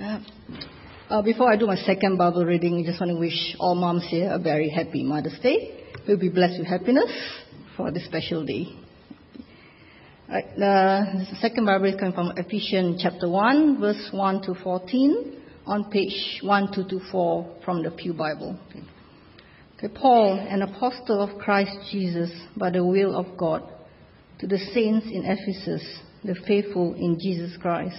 Uh, before I do my second Bible reading, I just want to wish all moms here a very happy Mother's Day. We'll be blessed with happiness for this special day. Right, the second Bible is coming from Ephesians chapter 1, verse 1 to 14, on page 1224 from the Pew Bible. Okay. okay, Paul, an apostle of Christ Jesus by the will of God, to the saints in Ephesus, the faithful in Jesus Christ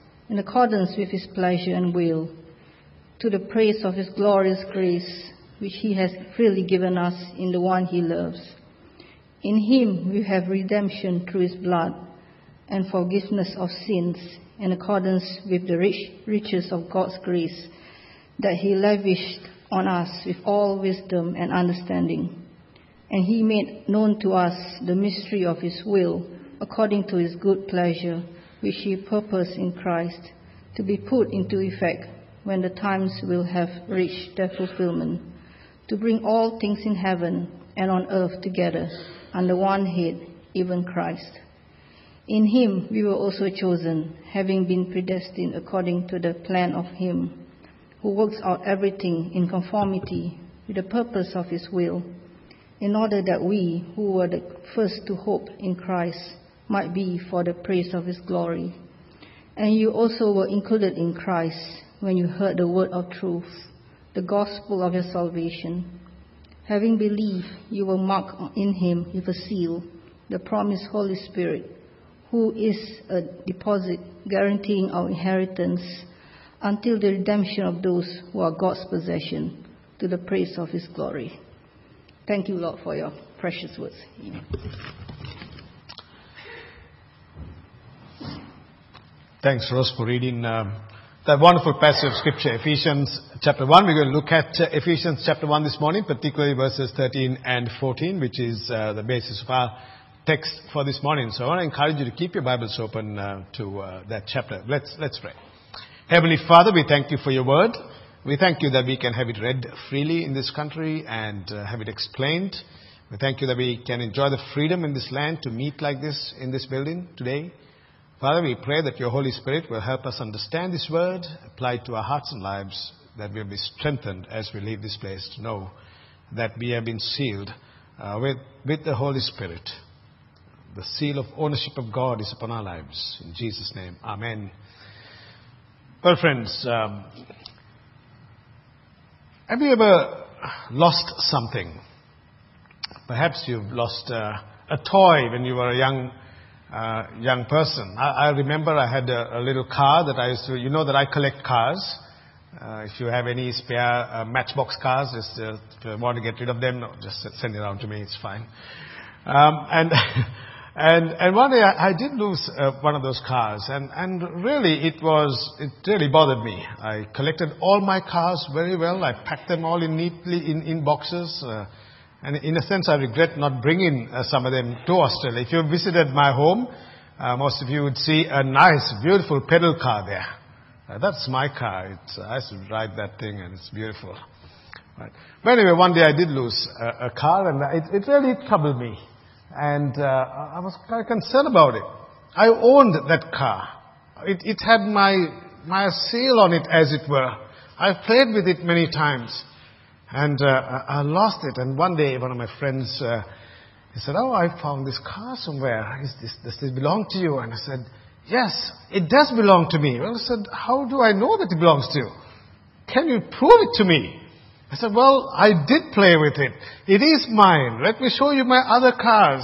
in accordance with his pleasure and will, to the praise of his glorious grace, which he has freely given us in the one he loves. In him we have redemption through his blood and forgiveness of sins in accordance with the rich riches of God's grace that he lavished on us with all wisdom and understanding. And he made known to us the mystery of his will according to his good pleasure which he purposed in Christ to be put into effect when the times will have reached their fulfillment, to bring all things in heaven and on earth together under one head, even Christ. In him we were also chosen, having been predestined according to the plan of him who works out everything in conformity with the purpose of his will, in order that we, who were the first to hope in Christ, might be for the praise of his glory. And you also were included in Christ when you heard the word of truth, the gospel of your salvation. Having believed, you were marked in him with a seal, the promised Holy Spirit, who is a deposit guaranteeing our inheritance until the redemption of those who are God's possession, to the praise of his glory. Thank you, Lord, for your precious words. Amen. Thanks, Rose, for reading um, that wonderful passage of Scripture, Ephesians chapter 1. We're going to look at uh, Ephesians chapter 1 this morning, particularly verses 13 and 14, which is uh, the basis of our text for this morning. So I want to encourage you to keep your Bibles open uh, to uh, that chapter. Let's, let's pray. Heavenly Father, we thank you for your word. We thank you that we can have it read freely in this country and uh, have it explained. We thank you that we can enjoy the freedom in this land to meet like this in this building today. Father, we pray that your Holy Spirit will help us understand this word, apply it to our hearts and lives, that we'll be strengthened as we leave this place to know that we have been sealed uh, with, with the Holy Spirit. The seal of ownership of God is upon our lives. In Jesus' name, Amen. Well, friends, um, have you ever lost something? Perhaps you've lost uh, a toy when you were a young uh, young person. I, I, remember I had a, a, little car that I used to, you know that I collect cars. Uh, if you have any spare uh, matchbox cars, just uh, if you want to get rid of them, no, just send it around to me. It's fine. Um, and and and one day I, I did lose uh, one of those cars, and and really it was it really bothered me. I collected all my cars very well. I packed them all in neatly in in boxes. Uh, and in a sense, I regret not bringing uh, some of them to Australia. If you visited my home, uh, most of you would see a nice, beautiful pedal car there. Uh, that's my car. It's, I used to ride that thing, and it's beautiful. Right. But anyway, one day I did lose a, a car, and it, it, really troubled me. And uh, I was kind of concerned about it. I owned that car. It, it had my, my seal on it, as it were. I've played with it many times. And uh, I lost it. And one day, one of my friends, uh, he said, "Oh, I found this car somewhere. This, does this belong to you?" And I said, "Yes, it does belong to me." Well, I said, "How do I know that it belongs to you? Can you prove it to me?" I said, "Well, I did play with it. It is mine. Let me show you my other cars."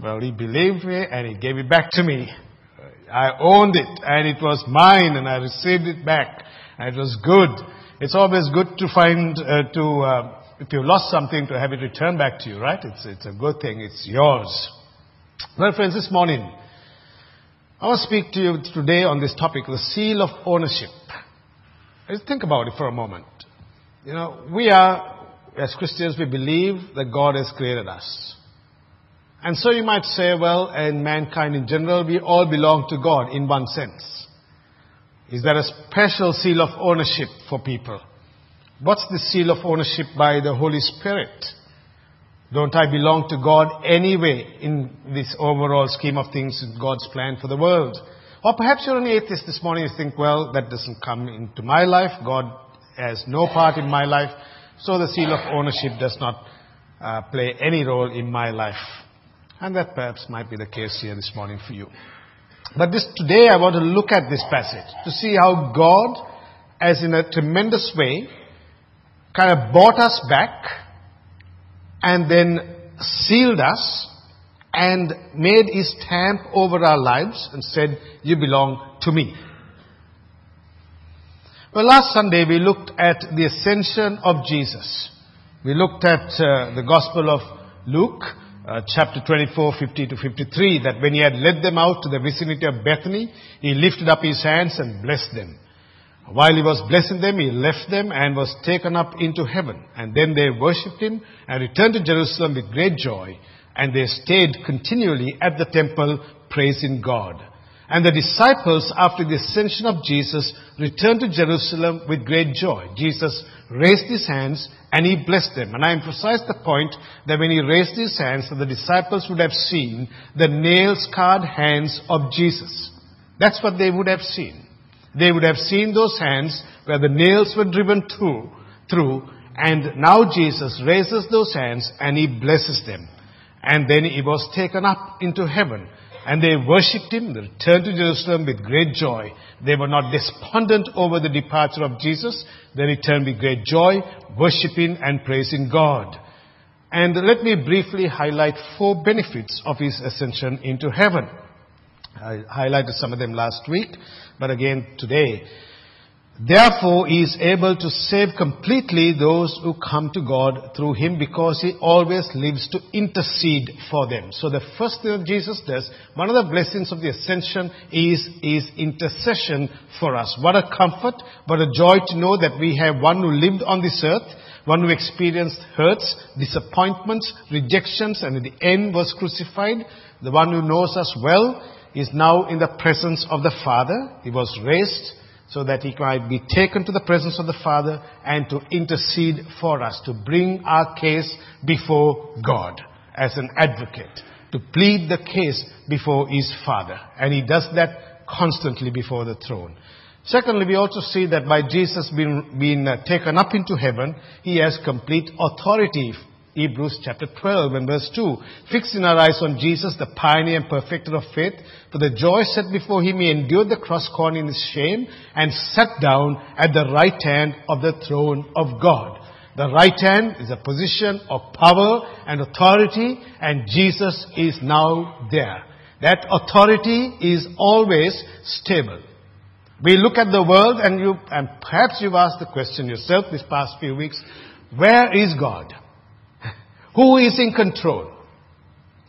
Well, he believed me and he gave it back to me. I owned it and it was mine and I received it back. And it was good. It's always good to find, uh, to, uh, if you lost something, to have it returned back to you, right? It's, it's a good thing. It's yours. Well, friends, this morning, I want to speak to you today on this topic, the seal of ownership. Just think about it for a moment. You know, we are, as Christians, we believe that God has created us. And so you might say, well, in mankind in general, we all belong to God in one sense. Is there a special seal of ownership for people? What's the seal of ownership by the Holy Spirit? Don't I belong to God anyway in this overall scheme of things, God's plan for the world? Or perhaps you're an atheist this morning, you think, well, that doesn't come into my life, God has no part in my life, so the seal of ownership does not uh, play any role in my life. And that perhaps might be the case here this morning for you. But this, today I want to look at this passage to see how God, as in a tremendous way, kind of bought us back and then sealed us and made his stamp over our lives and said, you belong to me. Well, last Sunday we looked at the ascension of Jesus. We looked at uh, the Gospel of Luke, uh, chapter 24, 50 to 53, that when he had led them out to the vicinity of Bethany, he lifted up his hands and blessed them. While he was blessing them, he left them and was taken up into heaven. And then they worshipped him and returned to Jerusalem with great joy. And they stayed continually at the temple praising God. And the disciples, after the ascension of Jesus, returned to Jerusalem with great joy. Jesus raised his hands and he blessed them. And I emphasize the point that when he raised his hands, the disciples would have seen the nail-scarred hands of Jesus. That's what they would have seen. They would have seen those hands where the nails were driven through, through, and now Jesus raises those hands and he blesses them. And then he was taken up into heaven. And they worshipped him, they returned to Jerusalem with great joy. They were not despondent over the departure of Jesus. They returned with great joy, worshipping and praising God. And let me briefly highlight four benefits of his ascension into heaven. I highlighted some of them last week, but again today. Therefore, he is able to save completely those who come to God through him because he always lives to intercede for them. So the first thing that Jesus does, one of the blessings of the ascension is, is intercession for us. What a comfort, what a joy to know that we have one who lived on this earth, one who experienced hurts, disappointments, rejections, and in the end was crucified, the one who knows us well, is now in the presence of the Father. He was raised so that he might be taken to the presence of the Father and to intercede for us, to bring our case before God as an advocate, to plead the case before his Father. And he does that constantly before the throne. Secondly, we also see that by Jesus being, being uh, taken up into heaven, he has complete authority Hebrews chapter 12 and verse 2. Fixing our eyes on Jesus, the pioneer and perfecter of faith, for the joy set before him, he endured the cross scorning his shame and sat down at the right hand of the throne of God. The right hand is a position of power and authority and Jesus is now there. That authority is always stable. We look at the world and you, and perhaps you've asked the question yourself this past few weeks, where is God? Who is in control?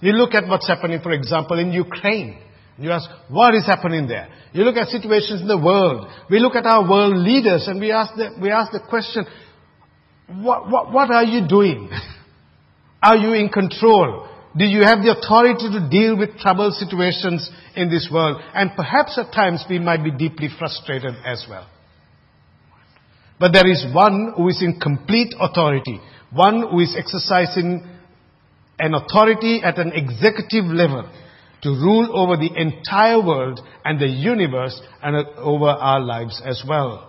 You look at what's happening, for example, in Ukraine. You ask, what is happening there? You look at situations in the world. We look at our world leaders and we ask the, we ask the question, what, what, what are you doing? are you in control? Do you have the authority to deal with troubled situations in this world? And perhaps at times we might be deeply frustrated as well. But there is one who is in complete authority one who is exercising an authority at an executive level to rule over the entire world and the universe and over our lives as well.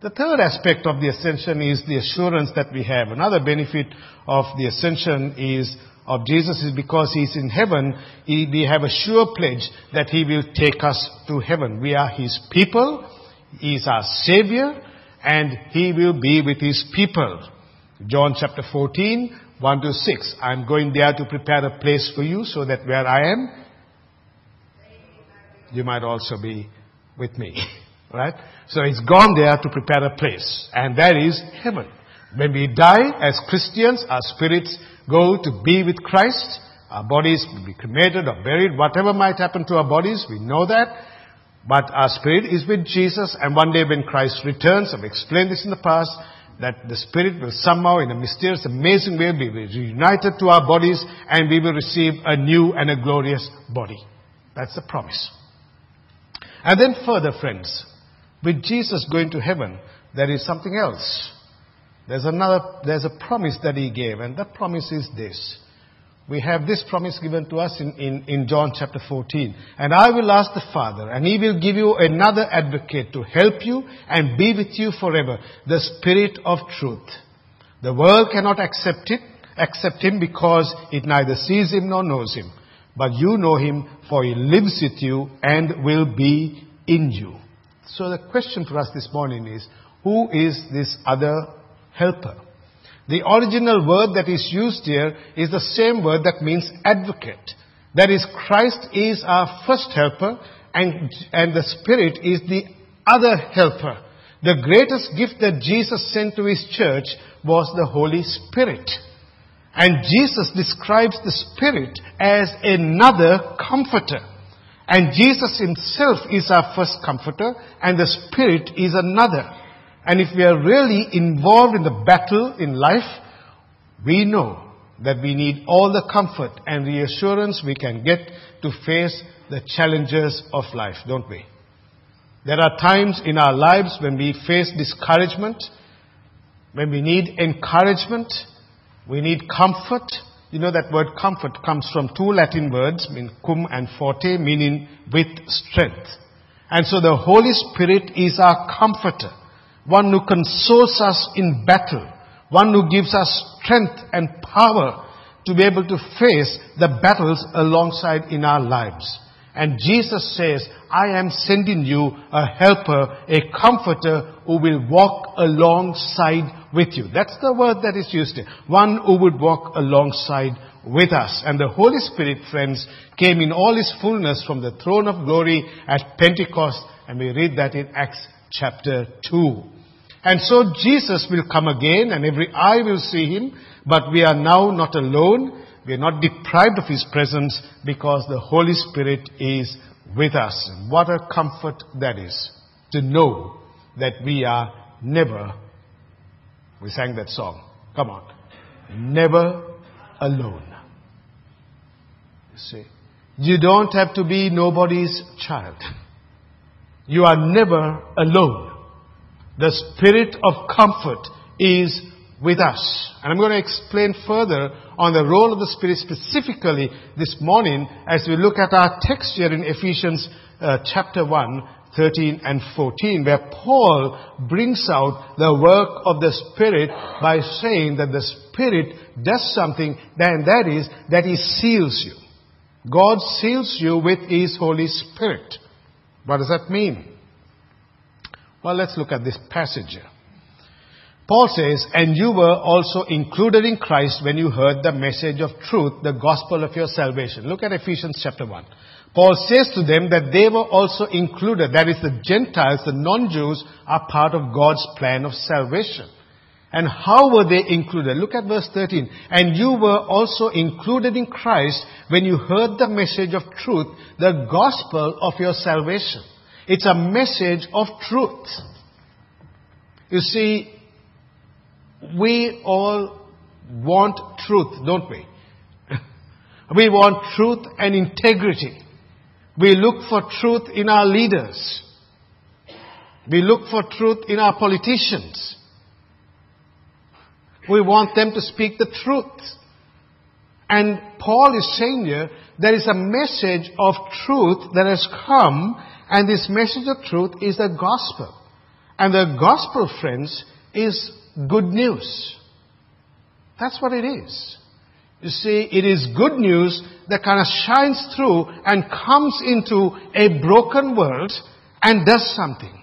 The third aspect of the ascension is the assurance that we have. Another benefit of the ascension is of Jesus is because He's in heaven, he, we have a sure pledge that He will take us to heaven. We are His people, He is our Savior, and He will be with His people. John chapter 14, 1 to 6. I'm going there to prepare a place for you so that where I am, you might also be with me. right? So he's gone there to prepare a place. And that is heaven. When we die as Christians, our spirits go to be with Christ. Our bodies will be cremated or buried, whatever might happen to our bodies, we know that. But our spirit is with Jesus, and one day when Christ returns, I've explained this in the past, that the spirit will somehow, in a mysterious, amazing way, be reunited to our bodies, and we will receive a new and a glorious body. That's the promise. And then further, friends, with Jesus going to heaven, there is something else. There's another, there's a promise that he gave, and that promise is this. We have this promise given to us in, in, in John chapter 14. And I will ask the Father, and he will give you another advocate to help you and be with you forever, the Spirit of truth. The world cannot accept it, accept him because it neither sees him nor knows him. But you know him, for he lives with you and will be in you. So the question for us this morning is, who is this other helper? The original word that is used here is the same word that means advocate. That is, Christ is our first helper and, and the Spirit is the other helper. The greatest gift that Jesus sent to His church was the Holy Spirit. And Jesus describes the Spirit as another comforter. And Jesus Himself is our first comforter and the Spirit is another. And if we are really involved in the battle in life, we know that we need all the comfort and reassurance we can get to face the challenges of life, don't we? There are times in our lives when we face discouragement, when we need encouragement, we need comfort. You know that word comfort comes from two Latin words, mean cum and forte, meaning with strength. And so the Holy Spirit is our comforter one who consoles us in battle, one who gives us strength and power to be able to face the battles alongside in our lives. And Jesus says, I am sending you a helper, a comforter who will walk alongside with you. That's the word that is used here. One who would walk alongside with us. And the Holy Spirit, friends, came in all his fullness from the throne of glory at Pentecost. And we read that in Acts chapter 2. And so Jesus will come again and every eye will see him, but we are now not alone. We are not deprived of his presence because the Holy Spirit is with us. What a comfort that is to know that we are never, we sang that song, come on, never alone. You see, you don't have to be nobody's child. You are never alone. The spirit of comfort is with us. And I'm going to explain further on the role of the Spirit specifically this morning as we look at our text here in Ephesians uh, chapter 1, 13 and 14, where Paul brings out the work of the Spirit by saying that the Spirit does something, and that is that He seals you. God seals you with His Holy Spirit. What does that mean? Well, let's look at this passage. Paul says, and you were also included in Christ when you heard the message of truth, the gospel of your salvation. Look at Ephesians chapter 1. Paul says to them that they were also included, that is the Gentiles, the non-Jews are part of God's plan of salvation. And how were they included? Look at verse 13. And you were also included in Christ when you heard the message of truth, the gospel of your salvation. It's a message of truth. You see, we all want truth, don't we? we want truth and integrity. We look for truth in our leaders. We look for truth in our politicians. We want them to speak the truth. And Paul is saying here, there is a message of truth that has come and this message of truth is the gospel. And the gospel, friends, is good news. That's what it is. You see, it is good news that kind of shines through and comes into a broken world and does something.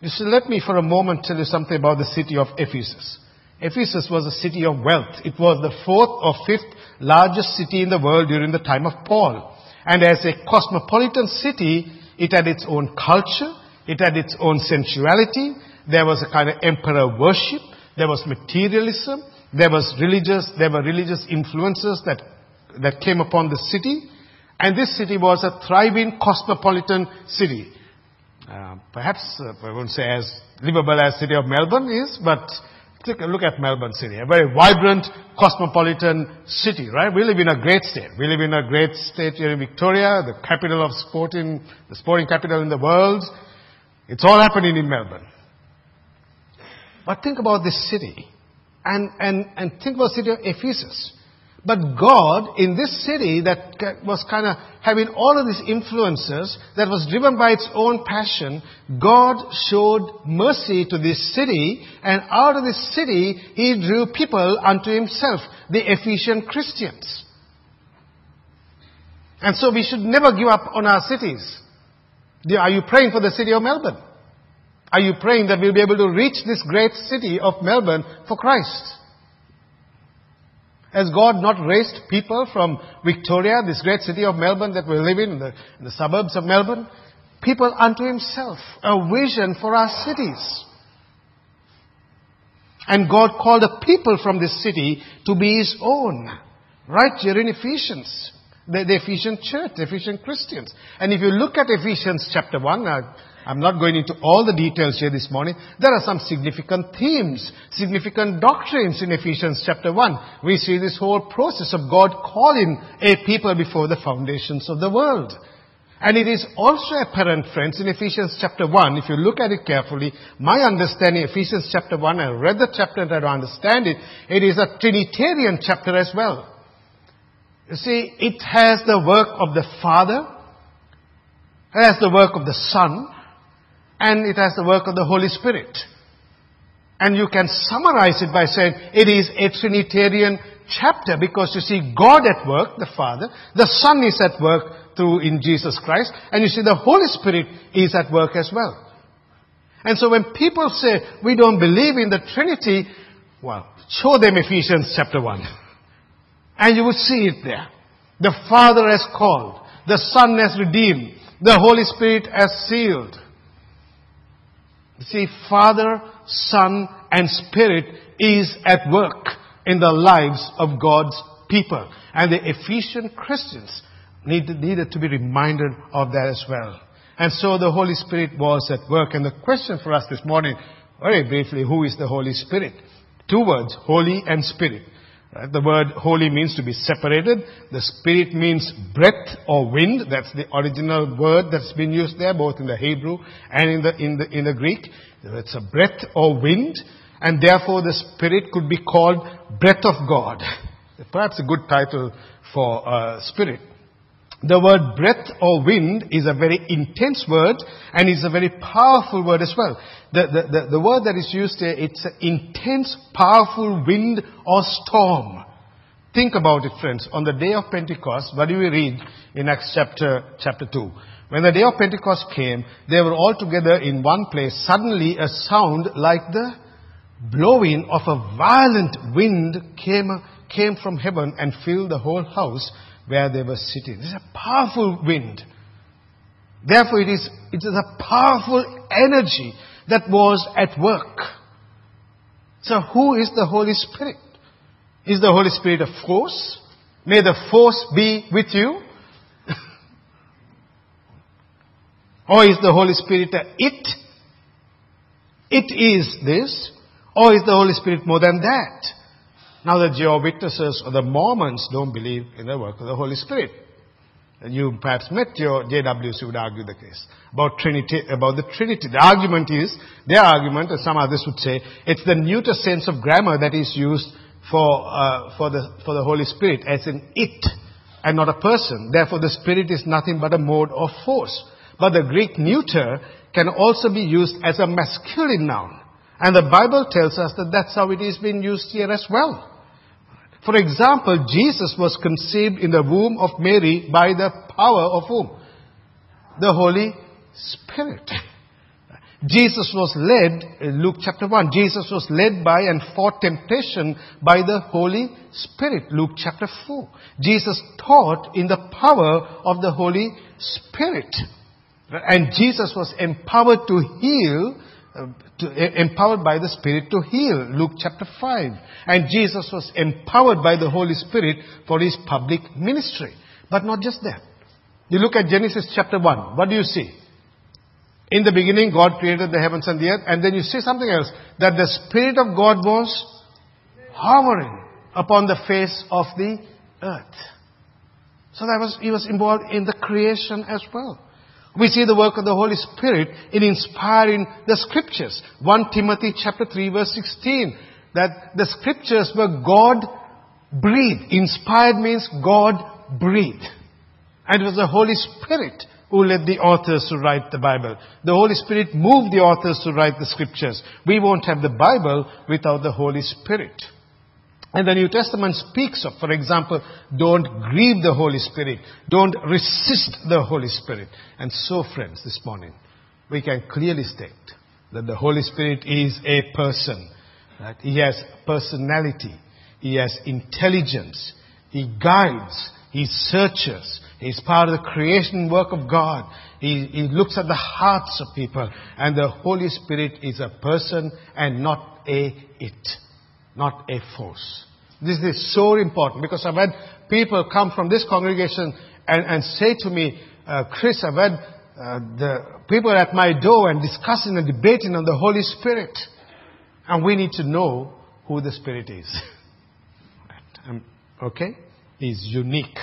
You see, let me for a moment tell you something about the city of Ephesus. Ephesus was a city of wealth. It was the fourth or fifth largest city in the world during the time of Paul. And as a cosmopolitan city, it had its own culture, it had its own sensuality, there was a kind of emperor worship, there was materialism, there was religious, there were religious influences that, that came upon the city, And this city was a thriving cosmopolitan city. Uh, perhaps, uh, I won't say as livable as the city of Melbourne is, but take a look at Melbourne City, a very vibrant, cosmopolitan city, right? We live in a great state. We live in a great state here in Victoria, the capital of sporting, the sporting capital in the world. It's all happening in Melbourne. But think about this city, and, and, and think about the city of Ephesus. But God, in this city that was kind of having all of these influences, that was driven by its own passion, God showed mercy to this city, and out of this city, He drew people unto Himself, the Ephesian Christians. And so we should never give up on our cities. Are you praying for the city of Melbourne? Are you praying that we'll be able to reach this great city of Melbourne for Christ? Has God not raised people from Victoria, this great city of Melbourne that we live in, in the, in the suburbs of Melbourne? People unto Himself, a vision for our cities. And God called the people from this city to be His own. Right here in Ephesians. The, the Ephesian church, the Ephesian Christians. And if you look at Ephesians chapter 1, uh, I'm not going into all the details here this morning. There are some significant themes, significant doctrines in Ephesians chapter 1. We see this whole process of God calling a people before the foundations of the world. And it is also apparent, friends, in Ephesians chapter 1, if you look at it carefully, my understanding, Ephesians chapter 1, I read the chapter and I understand it, it is a Trinitarian chapter as well. You see, it has the work of the Father, it has the work of the Son, and it has the work of the Holy Spirit. And you can summarize it by saying it is a Trinitarian chapter because you see God at work, the Father, the Son is at work through in Jesus Christ, and you see the Holy Spirit is at work as well. And so when people say we don't believe in the Trinity, well, show them Ephesians chapter 1. And you will see it there. The Father has called, the Son has redeemed, the Holy Spirit has sealed. See, Father, Son, and Spirit is at work in the lives of God's people. And the Ephesian Christians needed, needed to be reminded of that as well. And so the Holy Spirit was at work. And the question for us this morning, very briefly, who is the Holy Spirit? Two words, holy and spirit. Right? The word holy means to be separated. The spirit means breath or wind. That's the original word that's been used there, both in the Hebrew and in the, in the, in the Greek. It's a breath or wind, and therefore the spirit could be called breath of God. Perhaps a good title for uh, spirit. The word breath or wind is a very intense word and is a very powerful word as well. The, the, the, the word that is used here, it's an intense, powerful wind or storm. Think about it, friends. On the day of Pentecost, what do we read in Acts chapter, chapter 2? When the day of Pentecost came, they were all together in one place. Suddenly a sound like the blowing of a violent wind came, came from heaven and filled the whole house where they were sitting. This is a powerful wind. Therefore, it is, it is a powerful energy that was at work. So, who is the Holy Spirit? Is the Holy Spirit a force? May the force be with you. or is the Holy Spirit a it? It is this. Or is the Holy Spirit more than that? Now the Jehovah Witnesses or the Mormons don't believe in the work of the Holy Spirit. And you perhaps met your JWs who would argue the case about Trinity, about the Trinity. The argument is, their argument, as some others would say, it's the neuter sense of grammar that is used for, uh, for, the, for the Holy Spirit, as in it, and not a person. Therefore, the Spirit is nothing but a mode of force. But the Greek neuter can also be used as a masculine noun. And the Bible tells us that that's how it is being used here as well. For example, Jesus was conceived in the womb of Mary by the power of whom? The Holy Spirit. Jesus was led, in Luke chapter 1, Jesus was led by and fought temptation by the Holy Spirit, Luke chapter 4. Jesus taught in the power of the Holy Spirit. And Jesus was empowered to heal to, empowered by the Spirit to heal. Luke chapter 5. And Jesus was empowered by the Holy Spirit for his public ministry. But not just that. You look at Genesis chapter 1. What do you see? In the beginning, God created the heavens and the earth. And then you see something else. That the Spirit of God was hovering upon the face of the earth. So that was, he was involved in the creation as well. We see the work of the Holy Spirit in inspiring the scriptures. 1 Timothy chapter 3 verse 16. That the scriptures were God breathed. Inspired means God breathed. And it was the Holy Spirit who led the authors to write the Bible. The Holy Spirit moved the authors to write the scriptures. We won't have the Bible without the Holy Spirit. And the New Testament speaks of, for example, don't grieve the Holy Spirit. Don't resist the Holy Spirit. And so, friends, this morning, we can clearly state that the Holy Spirit is a person. That he has personality. He has intelligence. He guides. He searches. He's part of the creation work of God. He, he looks at the hearts of people. And the Holy Spirit is a person and not a it, not a force. This is so important because I've had people come from this congregation and, and say to me, uh, Chris, I've had uh, the people at my door and discussing and debating on the Holy Spirit. And we need to know who the Spirit is. Okay? He's unique.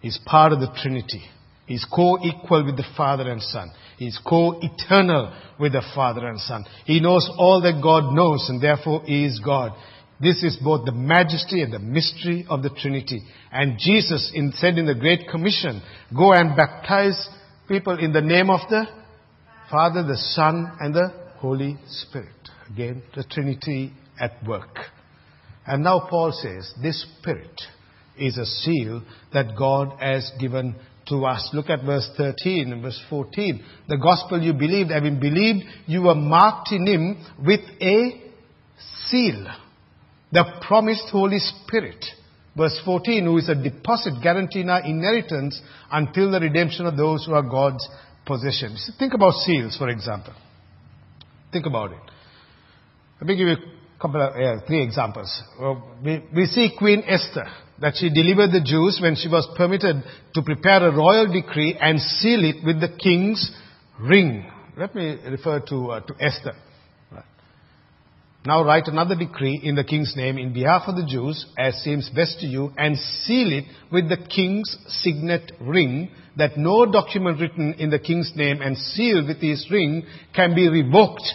He's part of the Trinity. He's co-equal with the Father and Son. He's co-eternal with the Father and Son. He knows all that God knows and therefore He is God. This is both the majesty and the mystery of the Trinity. And Jesus in, said in the Great Commission, go and baptize people in the name of the Father, the Son, and the Holy Spirit. Again, the Trinity at work. And now Paul says, this Spirit is a seal that God has given to us. Look at verse 13 and verse 14. The gospel you believed, having believed, you were marked in Him with a seal. The promised Holy Spirit. Verse 14, who is a deposit guaranteeing our inheritance until the redemption of those who are God's possessions. Think about seals, for example. Think about it. Let me give you a couple of, yeah, three examples. We, we see Queen Esther that she delivered the Jews when she was permitted to prepare a royal decree and seal it with the king's ring. Let me refer to, uh, to Esther. Now write another decree in the king's name in behalf of the Jews as seems best to you and seal it with the king's signet ring that no document written in the king's name and sealed with his ring can be revoked.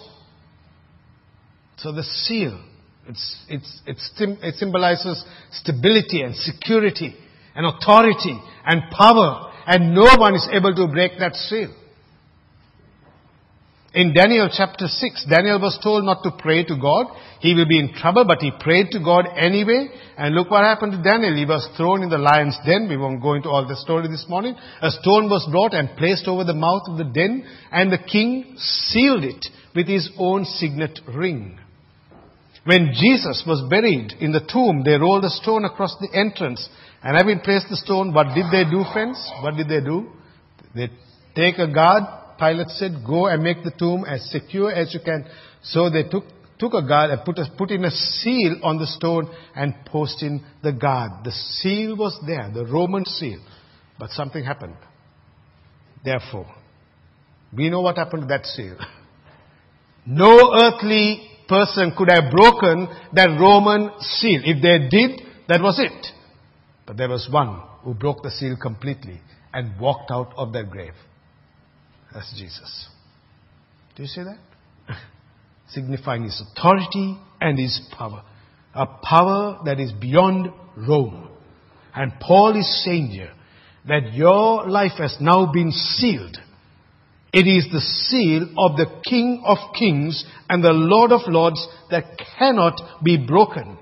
So the seal it's, it's, it symbolizes stability and security and authority and power. And no one is able to break that seal. In Daniel chapter 6, Daniel was told not to pray to God. He will be in trouble, but he prayed to God anyway. And look what happened to Daniel. He was thrown in the lion's den. We won't go into all the story this morning. A stone was brought and placed over the mouth of the den, and the king sealed it with his own signet ring. When Jesus was buried in the tomb, they rolled a stone across the entrance. And having placed the stone, what did they do, friends? What did they do? They take a guard. Pilate said, go and make the tomb as secure as you can. So they took, took a guard and put, a, put in a seal on the stone and posted in the guard. The seal was there, the Roman seal. But something happened. Therefore, we know what happened to that seal. No earthly person could have broken that Roman seal. If they did, that was it. But there was one who broke the seal completely and walked out of that grave. That's Jesus. Do you see that? Signifying his authority and his power. A power that is beyond Rome. And Paul is saying here that your life has now been sealed it is the seal of the King of Kings and the Lord of Lords that cannot be broken.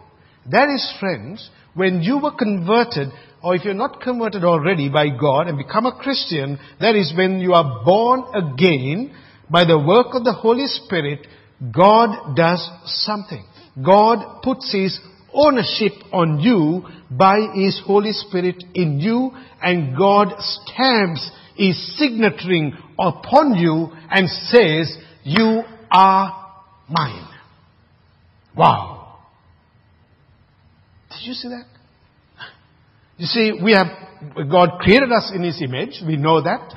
That is, friends, when you were converted, or if you're not converted already by God and become a Christian, that is when you are born again by the work of the Holy Spirit, God does something. God puts His ownership on you by His Holy Spirit in you, and God stamps His signature upon you and says, You are mine. Wow. Did you see that? You see, we have, God created us in His image. We know that.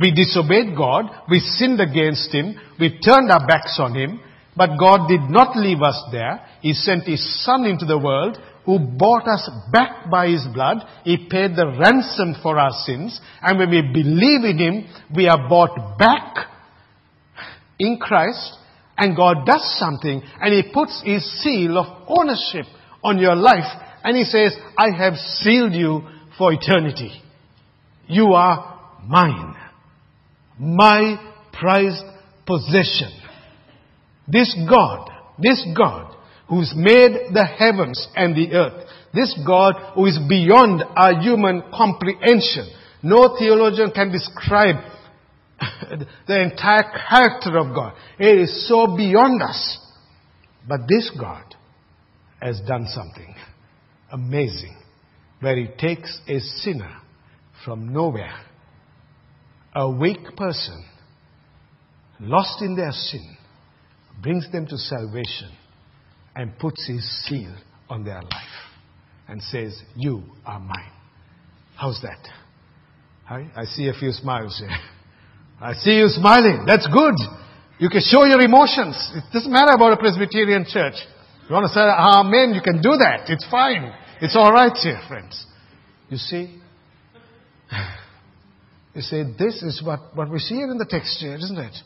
We disobeyed God. We sinned against Him. We turned our backs on Him. But God did not leave us there. He sent His Son into the world who bought us back by His blood. He paid the ransom for our sins. And when we believe in Him, we are bought back in Christ. And God does something and He puts His seal of ownership on your life. And He says, I have sealed you for eternity. You are mine. My prized possession. This God, this God who's made the heavens and the earth, this God who is beyond our human comprehension. No theologian can describe the entire character of God. It is so beyond us. But this God has done something amazing where he takes a sinner from nowhere, a weak person, lost in their sin, brings them to salvation and puts his seal on their life and says, You are mine. How's that? I, I see a few smiles here. I see you smiling. That's good. You can show your emotions. It doesn't matter about a Presbyterian church. You want to say Amen, you can do that. It's fine. It's alright here, friends. You see? You see, this is what, what we see here in the text here, isn't it?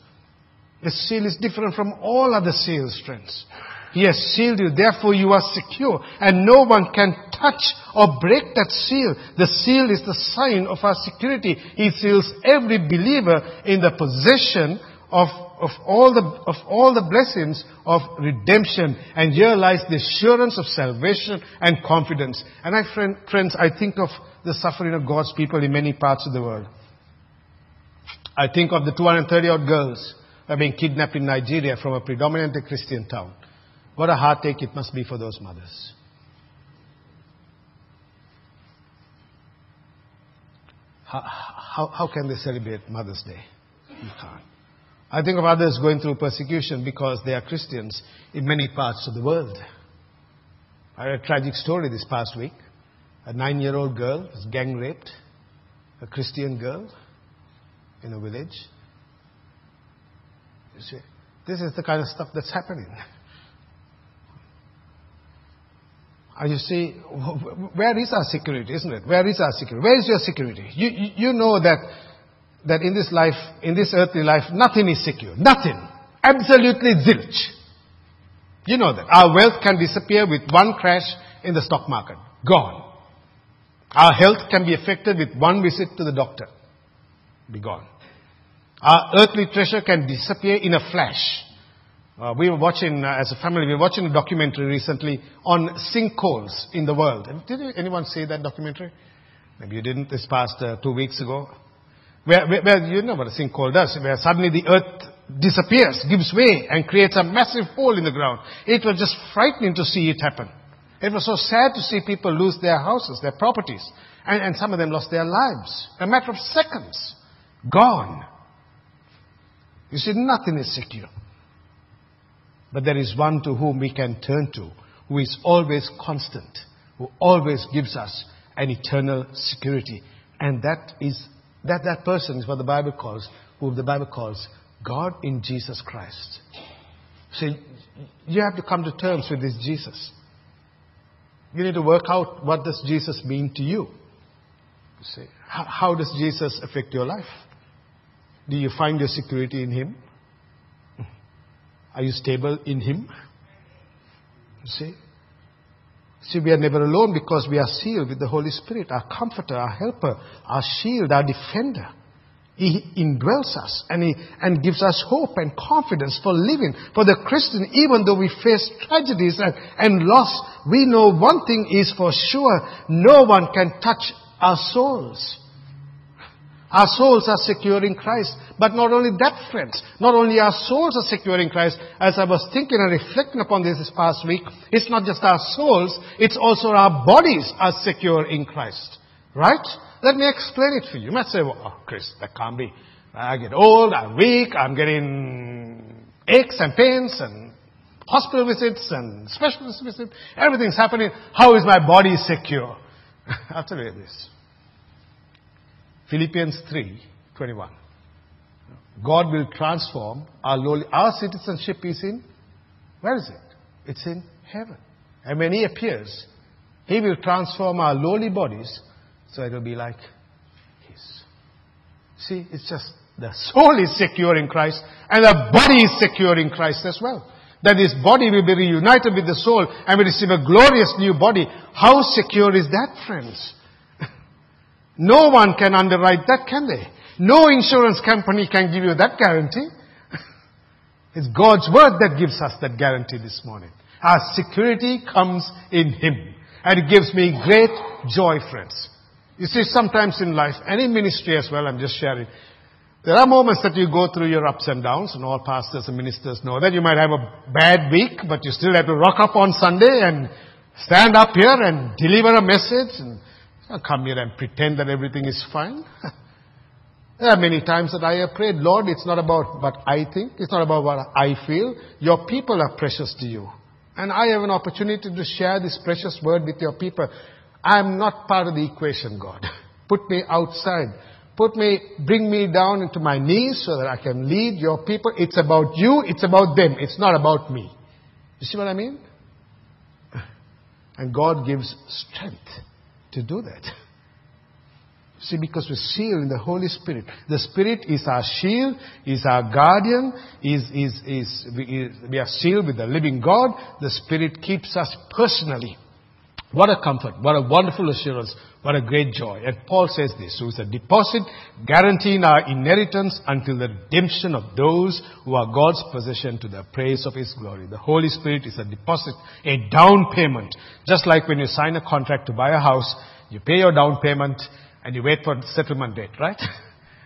The seal is different from all other seals, friends. He has sealed you, therefore you are secure, and no one can touch or break that seal. The seal is the sign of our security. He seals every believer in the possession of, of, all the, of all the blessings of redemption. And here lies the assurance of salvation and confidence. And I, friend, friends, I think of the suffering of God's people in many parts of the world. I think of the 230 odd girls who are being kidnapped in Nigeria from a predominantly Christian town. What a heartache it must be for those mothers. How, how, how can they celebrate Mother's Day? You can't. I think of others going through persecution because they are Christians in many parts of the world. I had a tragic story this past week. A nine year old girl was gang raped, a Christian girl in a village. You see, this is the kind of stuff that's happening. And you see, where is our security, isn't it? Where is our security? Where is your security? You, you, you know that, that in this life, in this earthly life, nothing is secure. Nothing. Absolutely zilch. You know that. Our wealth can disappear with one crash in the stock market. Gone. Our health can be affected with one visit to the doctor. Be gone. Our earthly treasure can disappear in a flash. Uh, we were watching, uh, as a family, we were watching a documentary recently on sinkholes in the world. Did anyone see that documentary? Maybe you didn't this past uh, two weeks ago. Where, where, where, you know what a sinkhole does, where suddenly the earth disappears, gives way, and creates a massive hole in the ground. It was just frightening to see it happen. It was so sad to see people lose their houses, their properties, and, and some of them lost their lives. A matter of seconds. Gone. You see, nothing is secure. But there is one to whom we can turn to, who is always constant, who always gives us an eternal security. And that is, that, that person is what the Bible calls, who the Bible calls God in Jesus Christ. So you have to come to terms with this Jesus. You need to work out what does Jesus mean to you. You see, how, how does Jesus affect your life? Do you find your security in Him? Are you stable in Him? You see? See, we are never alone because we are sealed with the Holy Spirit, our comforter, our helper, our shield, our defender. He indwells us and, he, and gives us hope and confidence for living. For the Christian, even though we face tragedies and, and loss, we know one thing is for sure no one can touch our souls. Our souls are secure in Christ. But not only that, friends, not only our souls are secure in Christ, as I was thinking and reflecting upon this this past week, it's not just our souls, it's also our bodies are secure in Christ. Right? Let me explain it for you. You might say, well, oh, Chris, that can't be. I get old, I'm weak, I'm getting aches and pains and hospital visits and specialist visits. Everything's happening. How is my body secure? I'll tell you this. Philippians 3 21. God will transform our lowly. Our citizenship is in, where is it? It's in heaven. And when He appears, He will transform our lowly bodies so it will be like His. See, it's just the soul is secure in Christ and the body is secure in Christ as well. That His body will be reunited with the soul and will receive a glorious new body. How secure is that, friends? No one can underwrite that, can they? No insurance company can give you that guarantee. it's God's word that gives us that guarantee this morning. Our security comes in Him. And it gives me great joy, friends. You see, sometimes in life, and in ministry as well, I'm just sharing, there are moments that you go through your ups and downs, and all pastors and ministers know that. You might have a bad week, but you still have to rock up on Sunday and stand up here and deliver a message and come here and pretend that everything is fine. there are many times that I have prayed, Lord, it's not about what I think, it's not about what I feel. Your people are precious to you. And I have an opportunity to share this precious word with your people. I am not part of the equation, God. Put me outside. Put me, bring me down into my knees so that I can lead your people. It's about you, it's about them, it's not about me. You see what I mean? And God gives strength to do that. See, because we're sealed in the Holy Spirit. The Spirit is our shield, is our guardian, is, is, is, we, we are sealed with the living God. The Spirit keeps us personally. What a comfort, what a wonderful assurance, what a great joy. And Paul says this, so it's a deposit guaranteeing our inheritance until the redemption of those who are God's possession to the praise of His glory. The Holy Spirit is a deposit, a down payment. Just like when you sign a contract to buy a house, you pay your down payment and you wait for the settlement date, right?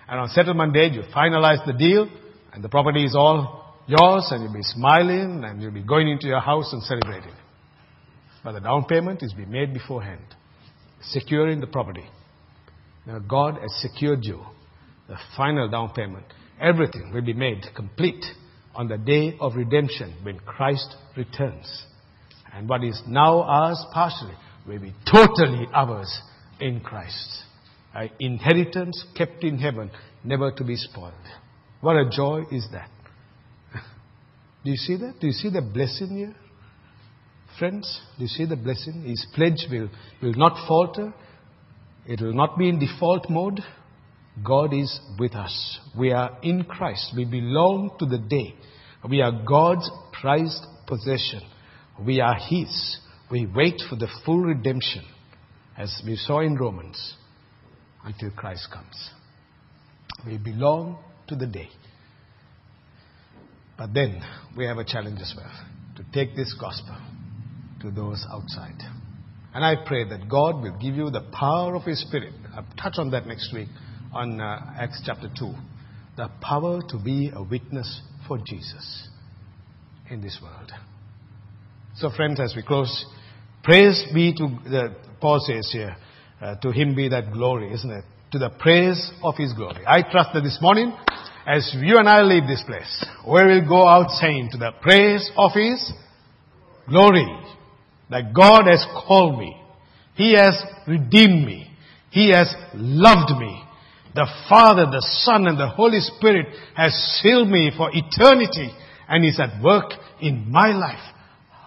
And on settlement date, you finalize the deal and the property is all yours and you'll be smiling and you'll be going into your house and celebrating. But the down payment is being made beforehand, securing the property. Now God has secured you. The final down payment, everything will be made complete on the day of redemption when Christ returns. And what is now ours partially will be totally ours in Christ. An inheritance kept in heaven, never to be spoiled. What a joy is that. Do you see that? Do you see the blessing here? Friends, do you see the blessing? His pledge will, will not falter. It will not be in default mode. God is with us. We are in Christ. We belong to the day. We are God's prized possession. We are His. We wait for the full redemption, as we saw in Romans, until Christ comes. We belong to the day. But then we have a challenge as well to take this gospel to those outside. And I pray that God will give you the power of His Spirit. I'll touch on that next week on uh, Acts chapter 2. The power to be a witness for Jesus in this world. So, friends, as we close, praise be to, the, Paul says here, uh, to Him be that glory, isn't it? To the praise of His glory. I trust that this morning, as you and I leave this place, we will go out saying to the praise of His glory that God has called me. He has redeemed me. He has loved me. The Father, the Son, and the Holy Spirit has sealed me for eternity and is at work in my life.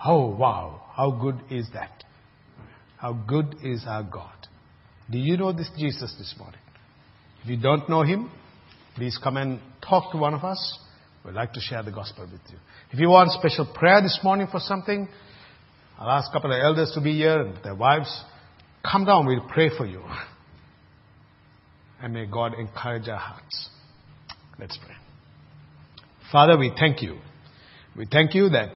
Oh wow, how good is that? How good is our God? Do you know this Jesus this morning? If you don't know Him, please come and talk to one of us. We'd like to share the gospel with you. If you want special prayer this morning for something, I'll ask a couple of elders to be here and their wives. Come down, we'll pray for you. And may God encourage our hearts. Let's pray. Father, we thank you. We thank you that